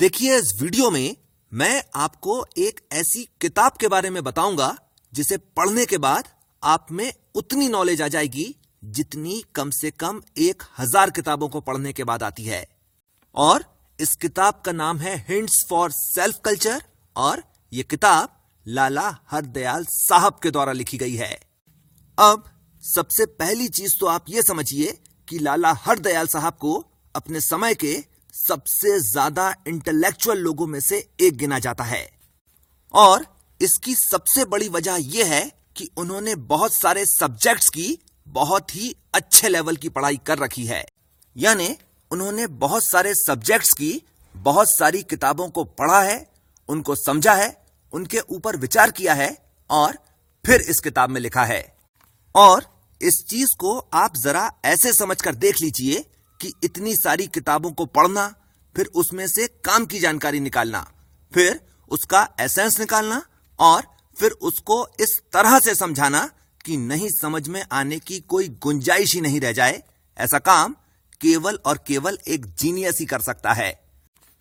देखिए, इस वीडियो में मैं आपको एक ऐसी किताब के बारे में बताऊँगा, जिसे पढ़ने के बाद आप में उतनी नॉलेज आ जाएगी जितनी कम से कम एक हज़ार किताबों को पढ़ने के बाद आती है। और इस किताब का नाम है हिंट्स फॉर सेल्फ कल्चर और ये किताब लाला हरदयाल साहब के द्वारा लिखी गई है। अब सबसे पहली चीज़ तो आप ये समझिए कि लाला हरदयाल साहब को अपने समय के सबसे ज़्यादा इंटेलेक्चुअल लोगों में से एक गिना जाता है। और इसकी सबसे बड़ी वजह यह है कि उन्होंने बहुत सारे सब्जेक्ट्स की बहुत ही अच्छे लेवल की पढ़ाई कर रखी है। यानी उन्होंने बहुत सारे सब्जेक्ट्स की बहुत सारी किताबों को पढ़ा है, उनको समझा है, उनके ऊपर विचार किया है और फिर इस किताब में लिखा है। और इस चीज़ को आप जरा ऐसे समझकर देख लीजिए कि इतनी सारी किताबों को पढ़ना, फिर उसमें से काम की जानकारी निकालना, फिर उसका एसेंस निकालना और फिर उसको इस तरह से समझाना कि नहीं समझ में आने की कोई गुंजाइश ही नहीं रह जाए। ऐसा काम केवल और केवल एक जीनियस ही कर सकता है।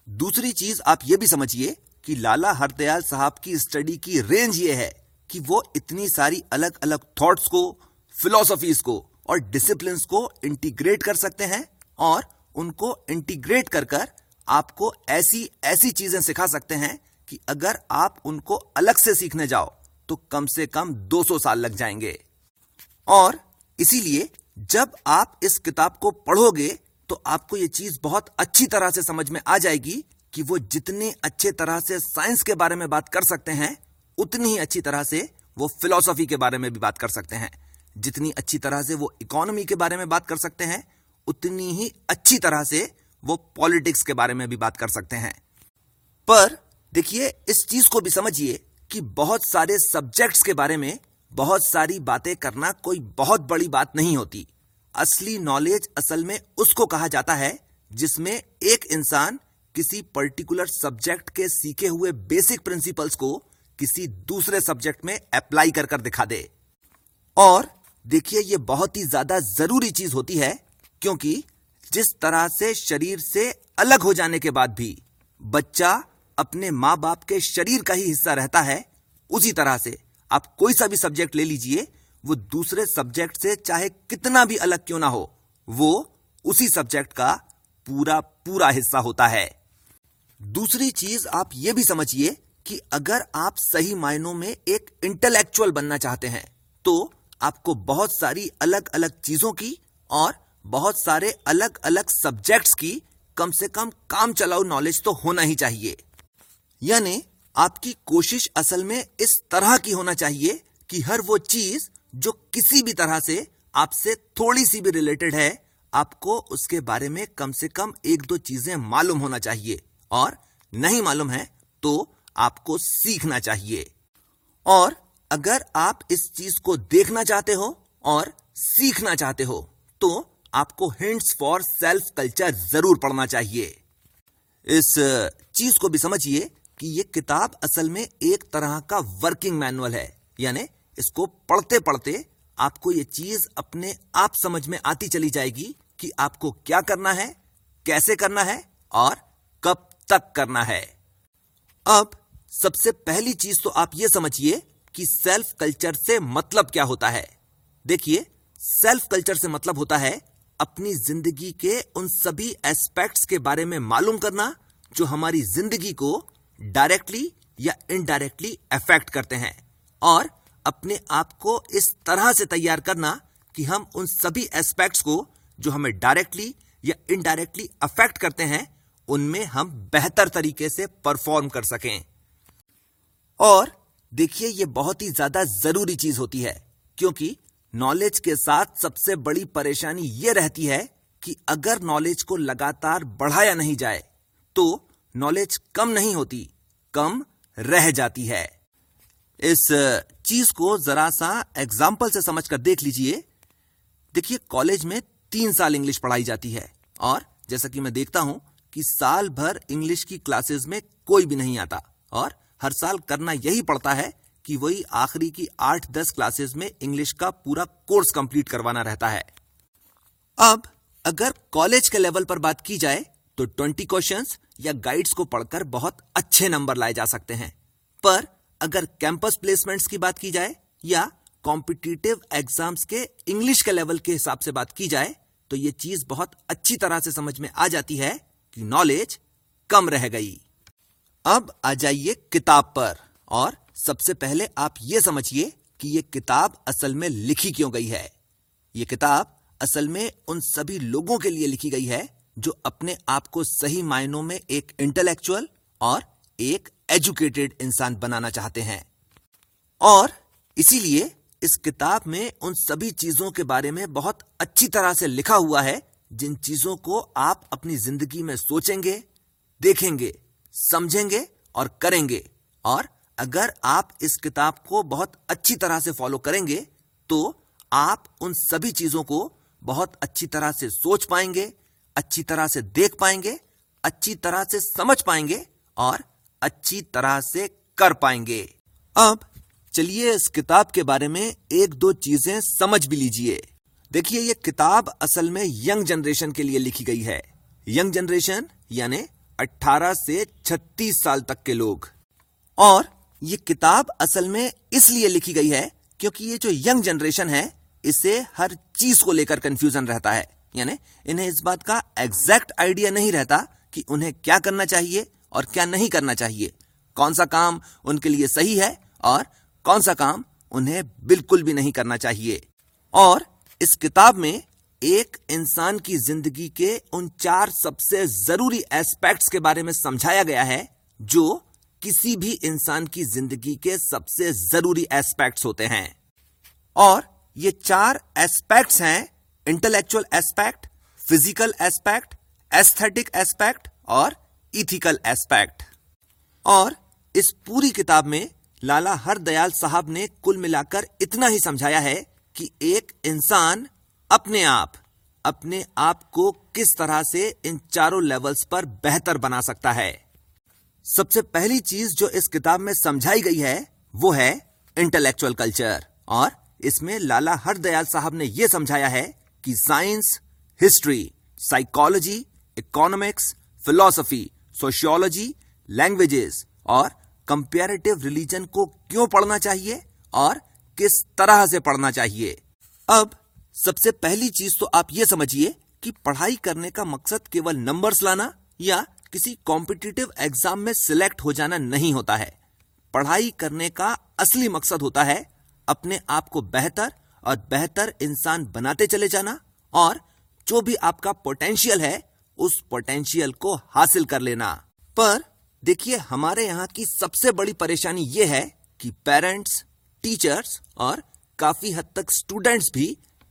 दूसरी चीज़ आप ये भी समझिए कि लाला हरदयाल साहब की स्टडी की रेंज ये है कि वो इतनी सारी अलग अलग थॉट्स को फिलोसॉफीज को और डिसिप्लिन को इंटीग्रेट कर सकते हैं। और उनको इंटीग्रेट कर कर आपको ऐसी ऐसी चीज़ें सिखा सकते हैं कि अगर आप उनको अलग से सीखने जाओ तो कम से कम 200 साल लग जाएँगे। और इसीलिए जब आप इस किताब को पढ़ोगे तो आपको यह चीज़ बहुत अच्छी तरह से समझ में आ जाएगी कि वो जितने अच्छे तरह से साइंस के बारे में बात कर सकते हैं, उतनी ही अच्छी तरह से वो फिलॉसफी के बारे में भी बात कर सकते हैं। जितनी अच्छी तरह से वो इकोनॉमी के बारे में बात कर सकते हैं उतनी ही अच्छी तरह से वो पॉलिटिक्स के बारे में भी बात कर सकते हैं। पर देखिए, इस चीज़ को भी समझिए कि बहुत सारे सब्जेक्ट्स के बारे में बहुत सारी बातें करना कोई बहुत बड़ी बात नहीं होती। असली नॉलेज असल में उसको कहा जाता है जिसमें एक इंसान किसी पर्टिकुलर सब्जेक्ट के सीखे हुए बेसिक प्रिंसिपल्स को किसी दूसरे सब्जेक्ट में अप्लाई कर कर दिखा दे। और देखिए यह बहुत ही ज़्यादा ज़रूरी चीज़ होती है क्योंकि जिस तरह से शरीर से अलग हो जाने के बाद भी बच्चा अपने माँ बाप के शरीर का ही हिस्सा रहता है, उसी तरह से आप कोई सा भी सब्जेक्ट ले लीजिए, वो दूसरे सब्जेक्ट से चाहे कितना भी अलग क्यों ना हो, वो उसी सब्जेक्ट का पूरा पूरा हिस्सा होता है। दूसरी चीज़ आप ये भी समझिए कि अगर आप सही मायनों में एक इंटेलेक्चुअल बनना चाहते हैं तो आपको बहुत सारी अलग अलग चीज़ों की और बहुत सारे अलग अलग सब्जेक्ट्स की कम से कम काम चलाऊ नॉलेज तो होना ही चाहिए। यानी आपकी कोशिश असल में इस तरह की होना चाहिए कि हर वो चीज़ जो किसी भी तरह से आपसे थोड़ी सी भी रिलेटेड है, आपको उसके बारे में कम से कम एक दो चीज़ें मालूम होना चाहिए। और नहीं मालूम है तो आपको सीखना चाहिए। और अगर आप इस चीज़ को देखना चाहते हो और सीखना चाहते हो तो आपको हिंट्स फॉर सेल्फ कल्चर ज़रूर पढ़ना चाहिए। इस चीज़ को भी समझिए कि यह किताब असल में एक तरह का वर्किंग मैनुअल है। यानी इसको पढ़ते पढ़ते आपको यह चीज़ अपने आप समझ में आती चली जाएगी कि आपको क्या करना है, कैसे करना है और कब तक करना है। अब सबसे पहली चीज़ तो आप यह समझिए कि सेल्फ कल्चर से मतलब क्या होता है। देखिए सेल्फ कल्चर से मतलब होता है अपनी ज़िंदगी के उन सभी एस्पेक्ट्स के बारे में मालूम करना जो हमारी ज़िंदगी को डायरेक्टली या इनडायरेक्टली अफेक्ट करते हैं और अपने आप को इस तरह से तैयार करना कि हम उन सभी एस्पेक्ट्स को जो हमें डायरेक्टली या इनडायरेक्टली अफेक्ट करते हैं, उनमें हम बेहतर तरीके से परफॉर्म कर सकें। और देखिए यह बहुत ही ज़्यादा ज़रूरी चीज़ होती है, क्योंकि नॉलेज के साथ सबसे बड़ी परेशानी यह रहती है कि अगर नॉलेज को लगातार बढ़ाया नहीं जाए तो नॉलेज कम नहीं होती, कम रह जाती है। इस चीज़ को जरा सा एग्ज़ाम्पल से समझकर देख लीजिए। देखिए कॉलेज में तीन साल इंग्लिश पढ़ाई जाती है और जैसा कि मैं देखता हूँ कि साल भर इंग्लिश की क्लासेस में कोई भी नहीं आता और हर साल करना यही पड़ता है कि वही आखिरी की आठ दस क्लासेस में इंग्लिश का पूरा कोर्स कंप्लीट करवाना रहता है। अब, अगर कॉलेज के लेवल पर बात की जाए तो ट्वेंटी क्वेश्चंस या गाइड्स को पढ़कर बहुत अच्छे नंबर लाए जा सकते हैं। पर, अगर कैंपस प्लेसमेंट्स की बात की जाए, या कॉम्पिटिटिव एग्ज़ाम्स के इंग्लिश के लेवल के हिसाब से बात की जाए तो ये चीज़ बहुत अच्छी तरह से समझ में आ जाती है कि नॉलेज कम रह गई। अब आ जाइए किताब पर, और सबसे पहले आप ये समझिए कि ये किताब असल में लिखी क्यों गई है। ये किताब असल में उन सभी लोगों के लिए लिखी गई है, जो अपने आप को सही मायनों में एक इंटेलेक्चुअल और एक एजुकेटेड इंसान बनाना चाहते हैं। और इसीलिए इस किताब में उन सभी चीज़ों के बारे में बहुत अच्छी तरह से लिखा हुआ है, जिन चीज़ों को आप अपनी ज़िंदगी में सोचेंगे, देखेंगे, समझेंगे और करेंगे। और अगर आप इस किताब को बहुत अच्छी तरह से फॉलो करेंगे तो आप उन सभी चीज़ों को बहुत अच्छी तरह से सोच पाएँगे, अच्छी तरह से देख पाएँगे, अच्छी तरह से समझ पाएँगे और अच्छी तरह से कर पाएँगे। अब चलिए इस किताब के बारे में एक दो चीज़ें समझ भी लीजिए। देखिए, ये किताब असल में यंग जनरेशन के लिए लिखी गई है। यंग जनरेशन यानी 18 से 36 साल तक के लोग। और ये किताब असल में इसलिए लिखी गई है क्योंकि ये जो यंग जनरेशन है इसे हर चीज़ को लेकर कंफ्यूजन रहता है। यानी इन्हें इस बात का एग्जैक्ट आइडिया नहीं रहता कि उन्हें क्या करना चाहिए और क्या नहीं करना चाहिए। कौन सा काम उनके लिए सही है और कौन सा काम उन्हें बिल्कुल भी नहीं करना चाहिए। और इस किताब में एक इंसान की ज़िंदगी के उन चार सबसे ज़रूरी एस्पेक्ट्स के बारे में समझाया गया है, जो किसी भी इंसान की ज़िंदगी के सबसे ज़रूरी एस्पेक्ट्स होते हैं। और ये चार एस्पेक्ट्स हैं intellectual aspect physical aspect aesthetic aspect और इथिकल एस्पेक्ट और इस पूरी किताब में लाला हरदयाल साहब ने कुल मिलाकर इतना ही समझाया है कि एक इंसान अपने आप अपने आप को किस तरह से इन चारों लेवल्स पर बेहतर बना सकता है। सबसे पहली चीज़ जो इस किताब में समझाई गई है, वो है इंटेलेक्चुअल कल्चर और इसमें लाला हरदयाल साहब ने यह समझाया है कि science history psychology economics philosophy sociology languages और कंपेरेटिव रिलीजन को क्यों पढ़ना चाहिए और किस तरह से पढ़ना चाहिए। अब सबसे पहली चीज़ तो आप ये समझिए कि पढ़ाई करने का मकसद केवल नंबर्स लाना या किसी कॉम्पिटिटिव एग्ज़ाम में सिलेक्ट हो जाना नहीं होता है। पढ़ाई करने का असली मकसद होता है अपने आप को बेहतर और बेहतर इंसान बनाते चले जाना और जो भी आपका पोटेंशियल है, उस पोटेंशियल को हासिल कर लेना। पर देखिए, हमारे यहाँ की सबसे बड़ी परेशानी यह है कि पेरेंट्स टीचर्स और काफ़ी हद तक स्टूडेंट्स भी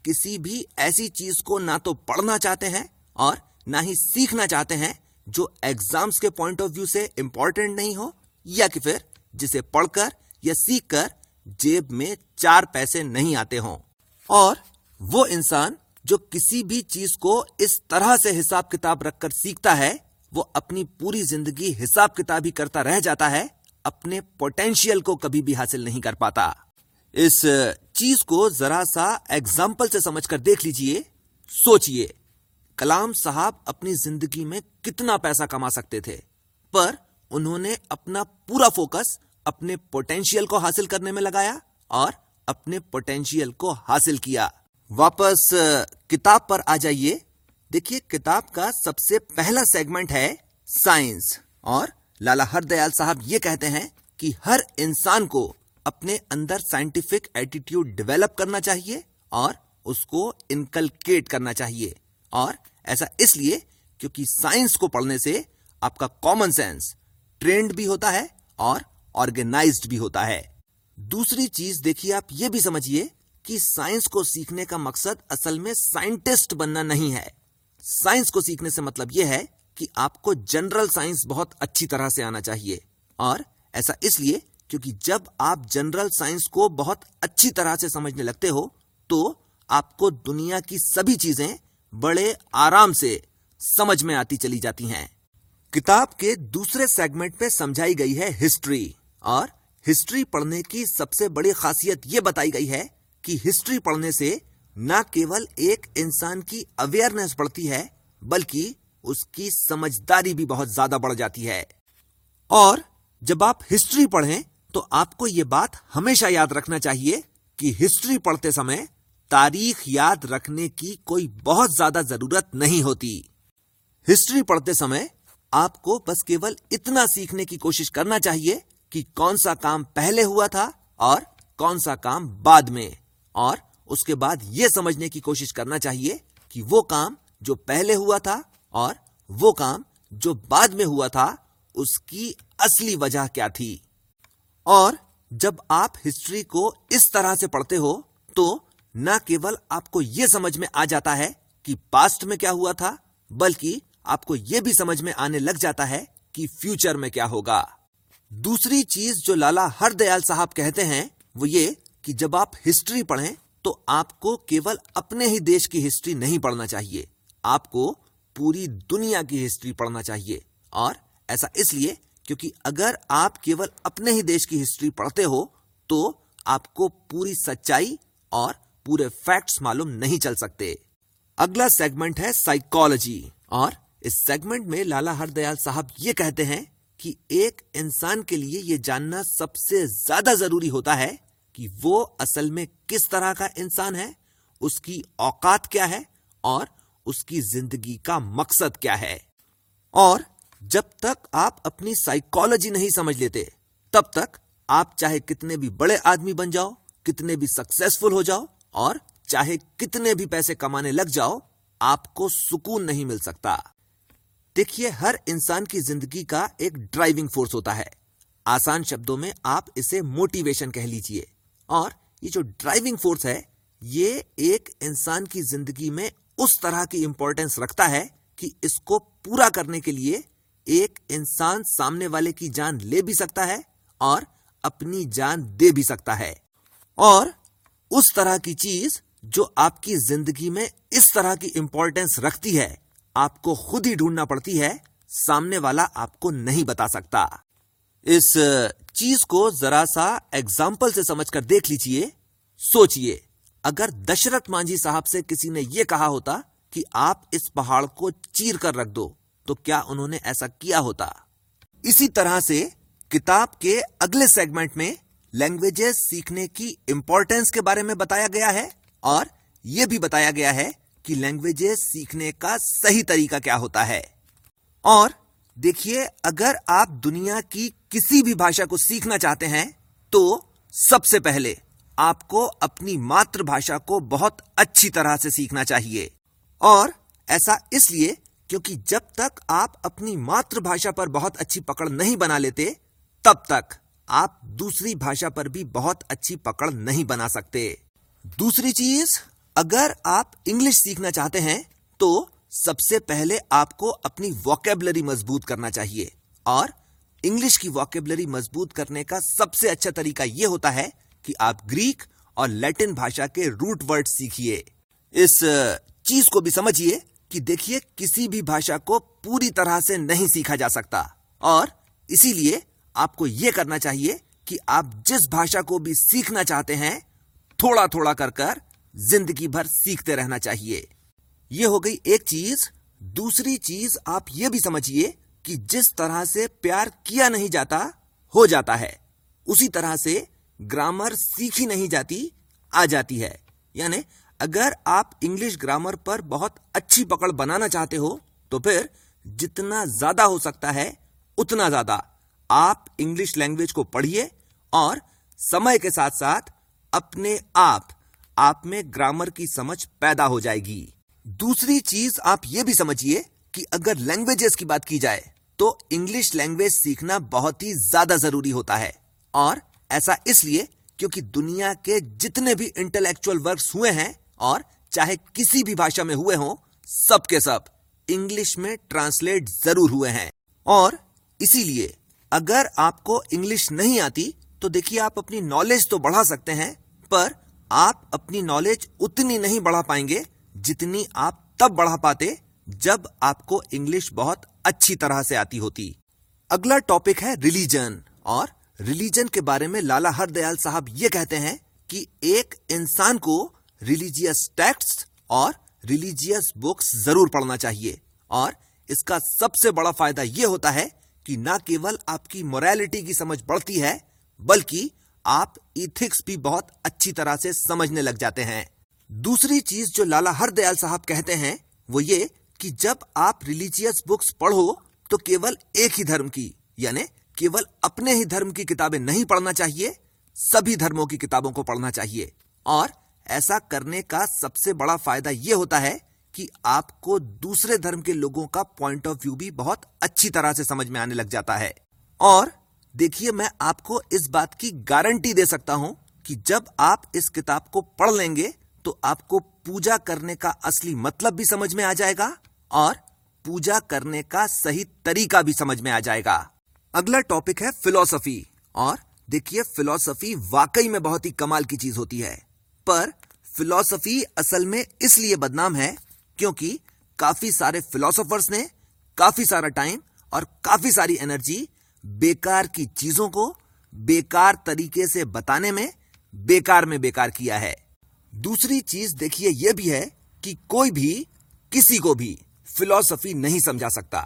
किसी भी ऐसी चीज़ को ना तो पढ़ना चाहते हैं और ना ही सीखना चाहते हैं जो एग्ज़ाम्स के पॉइंट ऑफ़ व्यू से इंपॉर्टेंट नहीं हो, या कि फिर जिसे पढ़कर या सीखकर जेब में चार पैसे नहीं आते हों। और वो इंसान जो किसी भी चीज़ को इस तरह से हिसाब किताब रखकर सीखता है, वो अपनी पूरी ज़िंदगी हिसाब किताब ही करता रह जाता है, अपने पोटेंशियल को कभी भी हासिल नहीं कर पाता। इस चीज़ को जरा सा एग्ज़ाम्पल से समझकर देख लीजिए, सोचिए। कलाम साहब अपनी ज़िंदगी में कितना पैसा कमा सकते थे, पर उन्होंने अपना पूरा फोकस अपने पोटेंशियल को हासिल करने में लगाया और अपने पोटेंशियल को हासिल किया। वापस किताब पर आ जाइए। देखिए, किताब का सबसे पहला सेगमेंट है साइंस और लाला हरदयाल साहब ये कहते हैं कि हर इंसान को अपने अंदर साइंटिफिक एटीट्यूड डेवलप करना चाहिए और उसको इनकलकेट करना चाहिए। और ऐसा इसलिए क्योंकि साइंस को पढ़ने से आपका कॉमन सेंस ट्रेंड भी होता है और ऑर्गेनाइज्ड भी होता है। दूसरी चीज़ देखिए आप ये भी समझिए कि साइंस को सीखने का मकसद असल में साइंटिस्ट बनना नहीं है। साइंस को सीखने से मतलब यह है कि आपको जनरल साइंस बहुत अच्छी तरह से आना चाहिए। और ऐसा इसलिए क्योंकि जब आप जनरल साइंस को बहुत अच्छी तरह से समझने लगते हो तो आपको दुनिया की सभी चीज़ें बड़े आराम से समझ में आती चली जाती हैं। किताब के दूसरे सेगमेंट में समझाई गई है हिस्ट्री और हिस्ट्री पढ़ने की सबसे बड़ी खासियत यह बताई गई है कि हिस्ट्री पढ़ने से न केवल एक इंसान की अवेयरनेस बढ़ती है, बल्कि उसकी समझदारी भी बहुत ज़्यादा बढ़ जाती है। और जब आप हिस्ट्री पढ़ें तो आपको ये बात हमेशा याद रखना चाहिए कि हिस्ट्री पढ़ते समय तारीख याद रखने की कोई बहुत ज़्यादा ज़रूरत नहीं होती। हिस्ट्री पढ़ते समय आपको बस केवल इतना सीखने की कोशिश करना चाहिए कि कौन सा काम पहले हुआ था और कौन सा काम बाद में, और उसके बाद यह समझने की कोशिश करना चाहिए कि वो काम जो पहले हुआ था और वो काम जो बाद में हुआ था, उसकी असली वजह क्या थी। और जब आप हिस्ट्री को इस तरह से पढ़ते हो तो न केवल आपको यह समझ में आ जाता है कि पास्ट में क्या हुआ था, बल्कि आपको यह भी समझ में आने लग जाता है कि फ्यूचर में क्या होगा। दूसरी चीज़ जो लाला हरदयाल साहब कहते हैं, वो ये कि जब आप हिस्ट्री पढ़ें तो आपको केवल अपने ही देश की हिस्ट्री नहीं पढ़ना चाहिए। आपको पूरी दुनिया की हिस्ट्री पढ़ना चाहिए। और ऐसा इसलिए क्योंकि अगर आप केवल अपने ही देश की हिस्ट्री पढ़ते हो तो आपको पूरी सच्चाई और पूरे फैक्ट्स मालूम नहीं चल सकते। अगला सेगमेंट है साइकोलॉजी और इस सेगमेंट में लाला हरदयाल साहब ये कहते हैं कि एक इंसान के लिए यह जानना सबसे ज़्यादा ज़रूरी होता है कि वो असल में किस तरह का इंसान है, उसकी औकात क्या है और उसकी ज़िंदगी का मकसद क्या है। और जब तक आप अपनी साइकोलॉजी नहीं समझ लेते, तब तक आप चाहे कितने भी बड़े आदमी बन जाओ, कितने भी सक्सेसफुल हो जाओ और चाहे कितने भी पैसे कमाने लग जाओ, आपको सुकून नहीं मिल सकता। देखिए, हर इंसान की ज़िंदगी का एक ड्राइविंग फोर्स होता है। आसान शब्दों में आप इसे मोटिवेशन कह लीजिए। और ये जो ड्राइविंग फोर्स है, ये एक इंसान की ज़िंदगी में उस तरह की इंपॉर्टेंस रखता है कि इसको पूरा करने के लिए एक इंसान सामने वाले की जान ले भी सकता है और अपनी जान दे भी सकता है। और उस तरह की चीज़ जो आपकी ज़िंदगी में इस तरह की इंपॉर्टेंस रखती है, आपको खुद ही ढूंढना पड़ती है, सामने वाला आपको नहीं बता सकता। इस चीज़ को जरा सा एग्ज़ाम्पल से समझकर देख लीजिए। सोचिए, अगर दशरथ मांझी साहब से किसी ने यह कहा होता कि आप इस पहाड़ को चीर कर रख दो तो क्या उन्होंने ऐसा किया होता? इसी तरह से किताब के अगले सेगमेंट में लैंग्वेजेस सीखने की इंपॉर्टेंस के बारे में बताया गया है और यह भी बताया गया है कि लैंग्वेजेस सीखने का सही तरीका क्या होता है। और देखिए, अगर आप दुनिया की किसी भी भाषा को सीखना चाहते हैं तो सबसे पहले आपको अपनी मातृभाषा को बहुत अच्छी तरह से सीखना चाहिए। और ऐसा इसलिए क्योंकि जब तक आप अपनी मातृभाषा पर बहुत अच्छी पकड़ नहीं बना लेते, तब तक आप दूसरी भाषा पर भी बहुत अच्छी पकड़ नहीं बना सकते। दूसरी चीज़, अगर आप इंग्लिश सीखना चाहते हैं तो सबसे पहले आपको अपनी वॉकेबलरी मज़बूत करना चाहिए। और इंग्लिश की वॉकेबलरी मज़बूत करने का सबसे अच्छा तरीका यह होता है कि आप ग्रीक और लैटिन भाषा के रूट वर्ड सीखिए। इस चीज़ को भी समझिए कि देखिए किसी भी भाषा को पूरी तरह से नहीं सीखा जा सकता। और इसीलिए आपको यह करना चाहिए कि आप जिस भाषा को भी सीखना चाहते हैं थोड़ा थोड़ा कर कर ज़िंदगी भर सीखते रहना चाहिए। यह हो गई एक चीज़। दूसरी चीज़ आप यह भी समझिए कि जिस तरह से प्यार किया नहीं जाता, हो जाता है। उसी तरह से ग्रामर सीखी नहीं जाती, आ जाती है। यानी अगर आप इंग्लिश ग्रामर पर बहुत अच्छी पकड़ बनाना चाहते हो तो फिर जितना ज़्यादा हो सकता है, उतना ज़्यादा। आप इंग्लिश लैंग्वेज को पढ़िए और समय के साथ साथ अपने आप आप में ग्रामर की समझ पैदा हो जाएगी। दूसरी चीज़ आप ये भी समझिए कि अगर लैंग्वेजेस की बात की जाए तो इंग्लिश लैंग्वेज सीखना बहुत ही ज़्यादा ज़रूरी होता है। और ऐसा इसलिए क्योंकि दुनिया के जितने भी इंटेलेक्चुअल वर्क्स हुए हैं और चाहे किसी भी भाषा में हुए हों, सब के सब इंग्लिश में ट्रांसलेट ज़रूर हुए हैं। और इसीलिए अगर आपको इंग्लिश नहीं आती तो देखिए आप अपनी नॉलेज तो बढ़ा सकते हैं, पर आप अपनी नॉलेज उतनी नहीं बढ़ा पाएँगे जितनी आप तब बढ़ा पाते जब आपको इंग्लिश बहुत अच्छी तरह से आती होती। अगला टॉपिक है रिलीजन और रिलीजन के बारे में लाला हरदयाल साहब ये कहते हैं कि एक इंसान को रिलीजियस टेक्स्ट और रिलीजियस बुक्स ज़रूर पढ़ना चाहिए, और इसका सबसे बड़ा फ़ायदा यह होता है कि न केवल आपकी मोरालिटी की समझ बढ़ती है, बल्कि आप इथिक्स भी बहुत अच्छी तरह से समझने लग जाते हैं। दूसरी चीज़ जो लाला हरदयाल साहब कहते हैं, वो ये कि जब आप रिलीजियस बुक्स पढ़ो तो केवल एक ही धर्म की, यानी केवल अपने ही धर्म की किताबें नहीं पढ़ना चाहिए, सभी धर्मों की किताबों को पढ़ना चाहिए। और ऐसा करने का सबसे बड़ा फ़ायदा यह होता है कि आपको दूसरे धर्म के लोगों का पॉइंट ऑफ़ व्यू भी बहुत अच्छी तरह से समझ में आने लग जाता है। और देखिए, मैं आपको इस बात की गारंटी दे सकता हूँ कि जब आप इस किताब को पढ़ लेंगे तो आपको पूजा करने का असली मतलब भी समझ में आ जाएगा और पूजा करने का सही तरीका भी समझ में आ जाएगा। अगला टॉपिक है फिलॉसफी और देखिए फिलॉसफी वाकई में बहुत ही कमाल की चीज़ होती है। पर फिलॉसफी असल में इसलिए बदनाम है क्योंकि काफ़ी सारे फिलोसोफर्स ने काफ़ी सारा टाइम और काफ़ी सारी एनर्जी बेकार की चीज़ों को बेकार तरीके से बताने में बेकार में बेकार किया है। दूसरी चीज़ देखिए यह भी है कि कोई भी किसी को भी फिलॉसफी नहीं समझा सकता।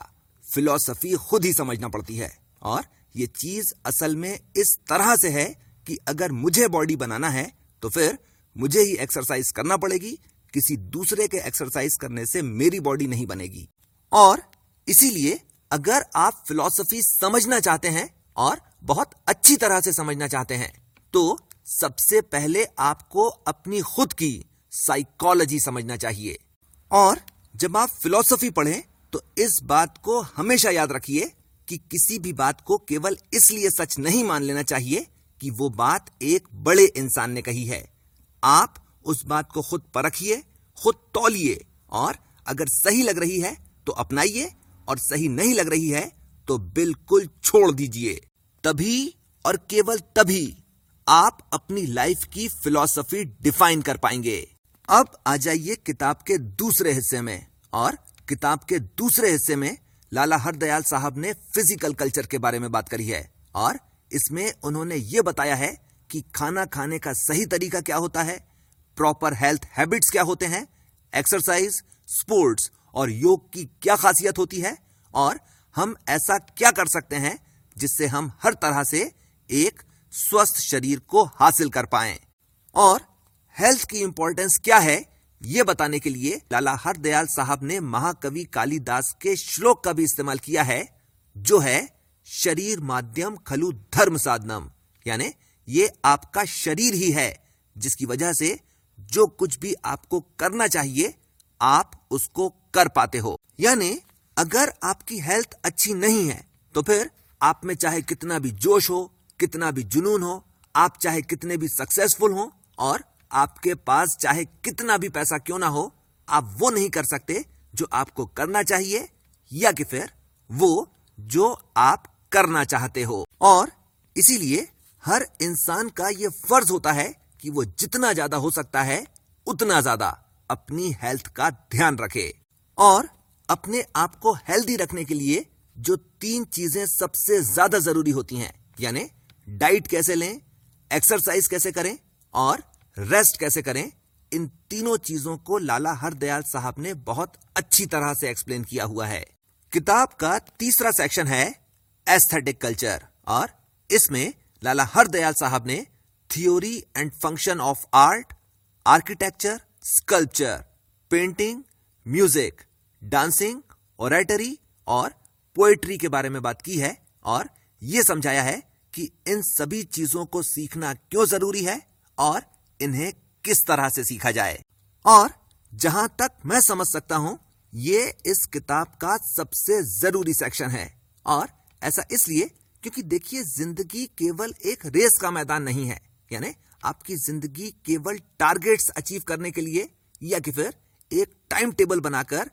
फिलॉसफी खुद ही समझना पड़ती है। और ये चीज़ असल में इस तरह से है कि अगर मुझे बॉडी बनाना है तो फिर मुझे ही एक्सरसाइज करना पड़ेगी किसी दूसरे के एक्सरसाइज करने से मेरी बॉडी नहीं बनेगी। और इसीलिए अगर आप फिलॉसफी समझना चाहते हैं और बहुत अच्छी तरह से समझना चाहते हैं तो सबसे पहले आपको अपनी खुद की साइकोलॉजी समझना चाहिए। और जब आप फिलॉसफी पढ़ें तो इस बात को हमेशा याद रखिए कि किसी भी बात को केवल इसलिए सच नहीं मान लेना चाहिए कि वो बात एक बड़े इंसान ने कही है। आप उस बात को खुद परखिए, खुद तौलिए और अगर सही लग रही है तो अपनाइए और सही नहीं लग रही है तो बिल्कुल छोड़ दीजिए। तभी और केवल तभी आप अपनी लाइफ की फिलॉसफी डिफाइन कर पाएँगे। अब आ जाइए किताब के दूसरे हिस्से में और किताब के दूसरे हिस्से में लाला हरदयाल साहब ने फ़िज़िकल कल्चर के बारे में बात करी है और इसमें उन्होंने ये बताया है कि खाना खाने का सही तरीका क्या होता है प्रॉपर हेल्थ हैबिट्स क्या होते हैं? एक्सरसाइज, स्पोर्ट्स और योग की क्या खासियत होती है? और हम ऐसा क्या कर सकते हैं जिससे हम हर तरह से एक स्वस्थ शरीर को हासिल कर पाए? और हेल्थ की इंपॉर्टेंस क्या है? ये बताने के लिए लाला हरदयाल साहब ने महाकवि कालिदास के श्लोक का भी इस्तेमाल किया है, जो है शरीर माध्यम खलु धर्म साधनम। यानी ये आपका शरीर ही है, जिसकी वजह से जो कुछ भी आपको करना चाहिए, आप उसको कर पाते हो। यानी, अगर आपकी हेल्थ अच्छी नहीं है तो फिर आप में चाहे कितना भी जोश हो, कितना भी जुनून हो, आप चाहे कितने भी सक्सेसफुल हो, और आपके पास चाहे कितना भी पैसा क्यों ना हो, आप वो नहीं कर सकते जो आपको करना चाहिए, या कि फिर वो जो आप करना चाहते हो। और इसीलिए हर इंसान का ये फ़र्ज़ होता है कि वो जितना ज़्यादा हो सकता है, उतना ज़्यादा अपनी हेल्थ का ध्यान रखे। और अपने आप को हेल्दी रखने के लिए जो तीन चीज़ें सबसे ज़्यादा ज़रूरी होती हैं, यानी डाइट कैसे लें एक्सरसाइज कैसे करें और रेस्ट कैसे करें, इन तीनों चीज़ों को लाला हरदयाल साहब ने बहुत अच्छी तरह से एक्सप्लेन किया हुआ है। किताब का तीसरा सेक्शन है एस्थेटिक कल्चर और इसमें लाला हरदयाल साहब ने theory and function of art architecture sculpture painting music dancing oratory और पोएट्री के बारे में बात की है और यह समझाया है कि इन सभी चीज़ों को सीखना क्यों ज़रूरी है और इन्हें किस तरह से सीखा जाए। और जहाँ तक मैं समझ सकता हूँ, ये इस किताब का सबसे ज़रूरी सेक्शन है। और ऐसा इसलिए क्योंकि देखिए, ज़िंदगी केवल एक रेस का मैदान नहीं है। यानी आपकी ज़िंदगी केवल टारगेट्स अचीव करने के लिए या कि फिर एक टाइम टेबल बनाकर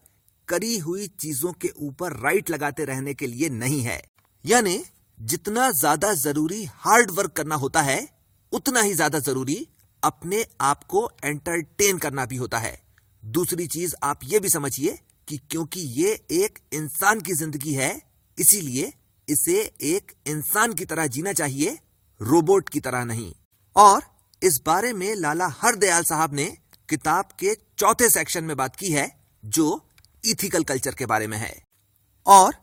करी हुई चीज़ों के ऊपर राइट लगाते रहने के लिए नहीं है। यानी जितना ज़्यादा ज़रूरी हार्ड वर्क करना होता है, उतना ही ज़्यादा ज़रूरी अपने आप को एंटरटेन करना भी होता है। दूसरी चीज़ आप ये भी समझिए कि क्योंकि ये एक इंसान की ज़िंदगी है, इसीलिए इसे एक इंसान की तरह जीना चाहिए, रोबोट की तरह नहीं। और इस बारे में लाला हरदयाल साहब ने किताब के चौथे सेक्शन में बात की है, जो इथिकल कल्चर के बारे में है। और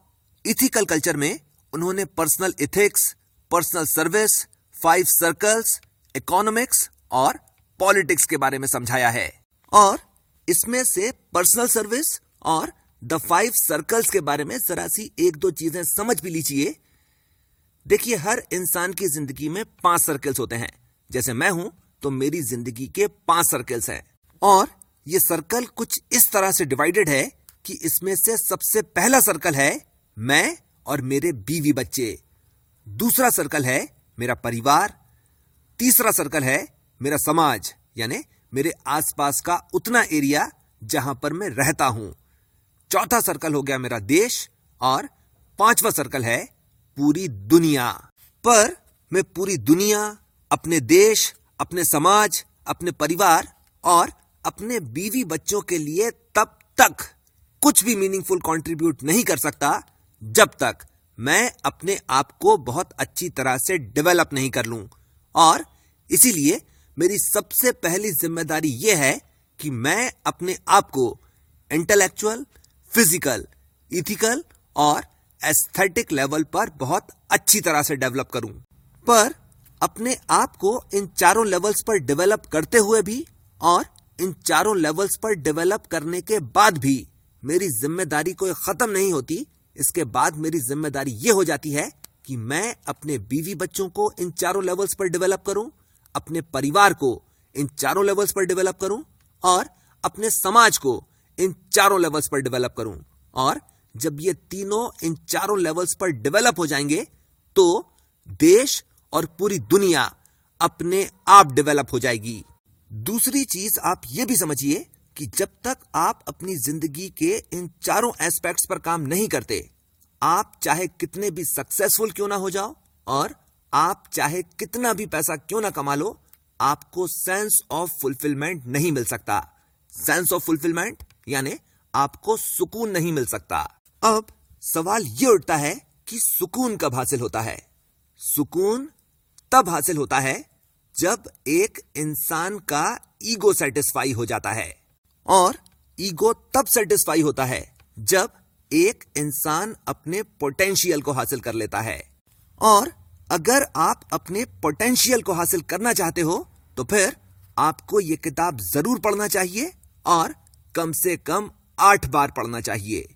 इथिकल कल्चर में उन्होंने personal ethics personal service five circles economics और पॉलिटिक्स के बारे में समझाया है। और इसमें से पर्सनल सर्विस और द फाइव सर्कल्स के बारे में जरा सी एक दो चीज़ें समझ भी लीजिए। देखिए, हर इंसान की ज़िंदगी में पाँच सर्कल्स होते हैं। जैसे मैं हूँ तो मेरी ज़िंदगी के पाँच सर्कल्स हैं। और ये सर्कल कुछ इस तरह से डिवाइडेड है कि इसमें से सबसे पहला सर्कल है मैं और मेरे बीवी बच्चे। दूसरा सर्कल है मेरा परिवार। तीसरा सर्कल है मेरा समाज, यानी मेरे आसपास का उतना एरिया जहाँ पर मैं रहता हूँ। चौथा सर्कल हो गया मेरा देश और पांचवा सर्कल है पूरी दुनिया। पर मैं पूरी दुनिया अपने देश, अपने समाज, अपने परिवार और अपने बीवी बच्चों के लिए तब तक कुछ भी मीनिंगफुल कंट्रीब्यूट नहीं कर सकता जब तक मैं अपने आप को बहुत अच्छी तरह से डेवलप नहीं कर लूँ। और इसीलिए मेरी सबसे पहली ज़िम्मेदारी यह है कि मैं अपने आप को इंटेलेक्चुअल फ़िज़िकल इथिकल और एस्थेटिक लेवल पर बहुत अच्छी तरह से डेवलप करूँ। पर अपने आप को इन चारों लेवल्स पर डेवलप करते हुए भी और इन चारों लेवल्स पर डेवलप करने के बाद भी मेरी ज़िम्मेदारी कोई खत्म नहीं होती। इसके बाद मेरी ज़िम्मेदारी ये हो जाती है कि मैं अपने बीवी बच्चों को इन चारों लेवल्स पर डेवलप करूँ, अपने परिवार को इन चारों लेवल्स पर डेवलप करूँ और अपने समाज को इन चारों लेवल्स पर डेवलप करूँ। और जब ये तीनों इन चारों लेवल्स पर डेवलप हो जाएँगे तो देश और पूरी दुनिया अपने आप डेवलप हो जाएगी। दूसरी चीज़ आप ये भी समझिए कि जब तक आप अपनी ज़िंदगी के इन चारों एस्पेक्ट्स पर काम नहीं करते, आप चाहे कितने भी सक्सेसफुल क्यों ना हो जाओ और आप चाहे कितना भी पैसा क्यों ना कमा लो, आपको सेंस ऑफ़ फुलफिलमेंट नहीं मिल सकता। सेंस ऑफ़ फुलफिलमेंट यानी आपको सुकून नहीं मिल सकता। अब सवाल यह उठता है कि सुकून कब हासिल होता है? सुकून तब हासिल होता है जब एक इंसान का ईगो सेटिस्फाई हो जाता है। और ईगो तब सेटिस्फाई होता है जब एक इंसान अपने पोटेंशियल को हासिल कर लेता है। और अगर आप अपने पोटेंशियल को हासिल करना चाहते हो तो फिर आपको यह किताब ज़रूर पढ़ना चाहिए और कम से कम आठ बार पढ़ना चाहिए।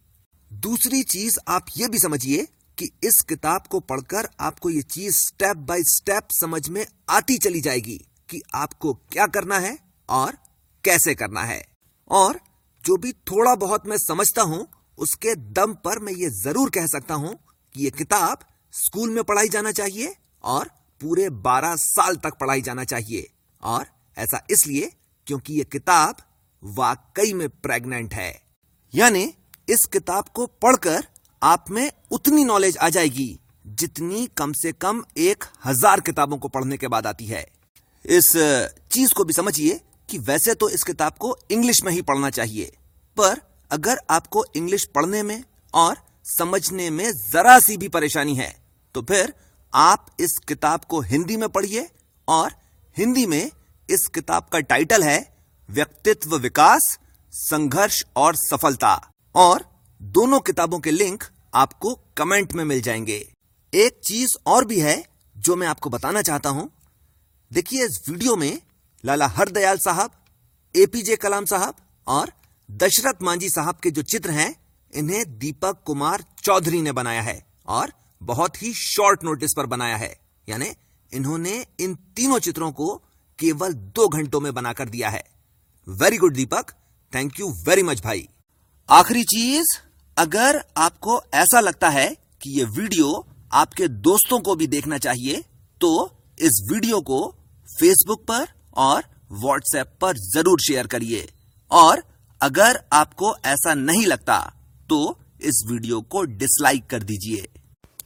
दूसरी चीज़ आप यह भी समझिए कि इस किताब को पढ़कर आपको ये चीज़ स्टेप बाय स्टेप समझ में आती चली जाएगी कि आपको क्या करना है और कैसे करना है। और जो भी थोड़ा बहुत मैं समझता हूँ, उसके दम पर मैं ये ज़रूर कह सकता हूँ कि ये किताब स्कूल में पढ़ाई जाना चाहिए और पूरे 12 साल तक पढ़ाई जाना चाहिए। और ऐसा इसलिए क्योंकि ये किताब वाकई में प्रेग्नेंट है। यानी इस किताब को पढ़कर आप में उतनी नॉलेज आ जाएगी जितनी कम से कम एक हज़ार किताबों को पढ़ने के बाद आती है। इस चीज़ को भी समझिए कि वैसे तो इस किताब को इंग्लिश में ही पढ़ना चाहिए। पर अगर आपको इंग्लिश पढ़ने में और समझने में जरा सी भी परेशानी है तो फिर आप इस किताब को हिंदी में पढ़िए और हिंदी में इस किताब का टाइटल है, व्यक्तित्व विकास, संघर्ष और सफलता। और दोनों किताबों के लिंक आपको कमेंट में मिल जाएँगे। एक चीज़ और भी है जो मैं आपको बताना चाहता हूँ। देखिए इस वीडियो में लाला हरदयाल साहब, एपीजे कलाम साहब और दशरथ मांझी साहब के जो चित्र हैं, इन्हें दीपक कुमार चौधरी ने बनाया है और बहुत ही शॉर्ट नोटिस पर बनाया है। यानी इन्होंने इन तीनों चित्रों को केवल दो घंटों में बनाकर दिया है। Very good Deepak. Thank you very much भाई। आखिरी चीज़ अगर आपको ऐसा लगता है कि ये वीडियो आपके दोस्तों को भी देखना चाहिए तो इस वीडियो को फेसबुक पर और व्हाट्सएप पर ज़रूर शेयर करिए। और अगर आपको ऐसा नहीं लगता तो इस वीडियो को डिसलाइक कर दीजिए।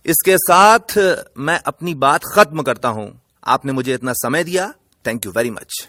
इसके साथ मैं अपनी बात खत्म करता हूँ। आपने मुझे इतना समय दिया। Thank you very much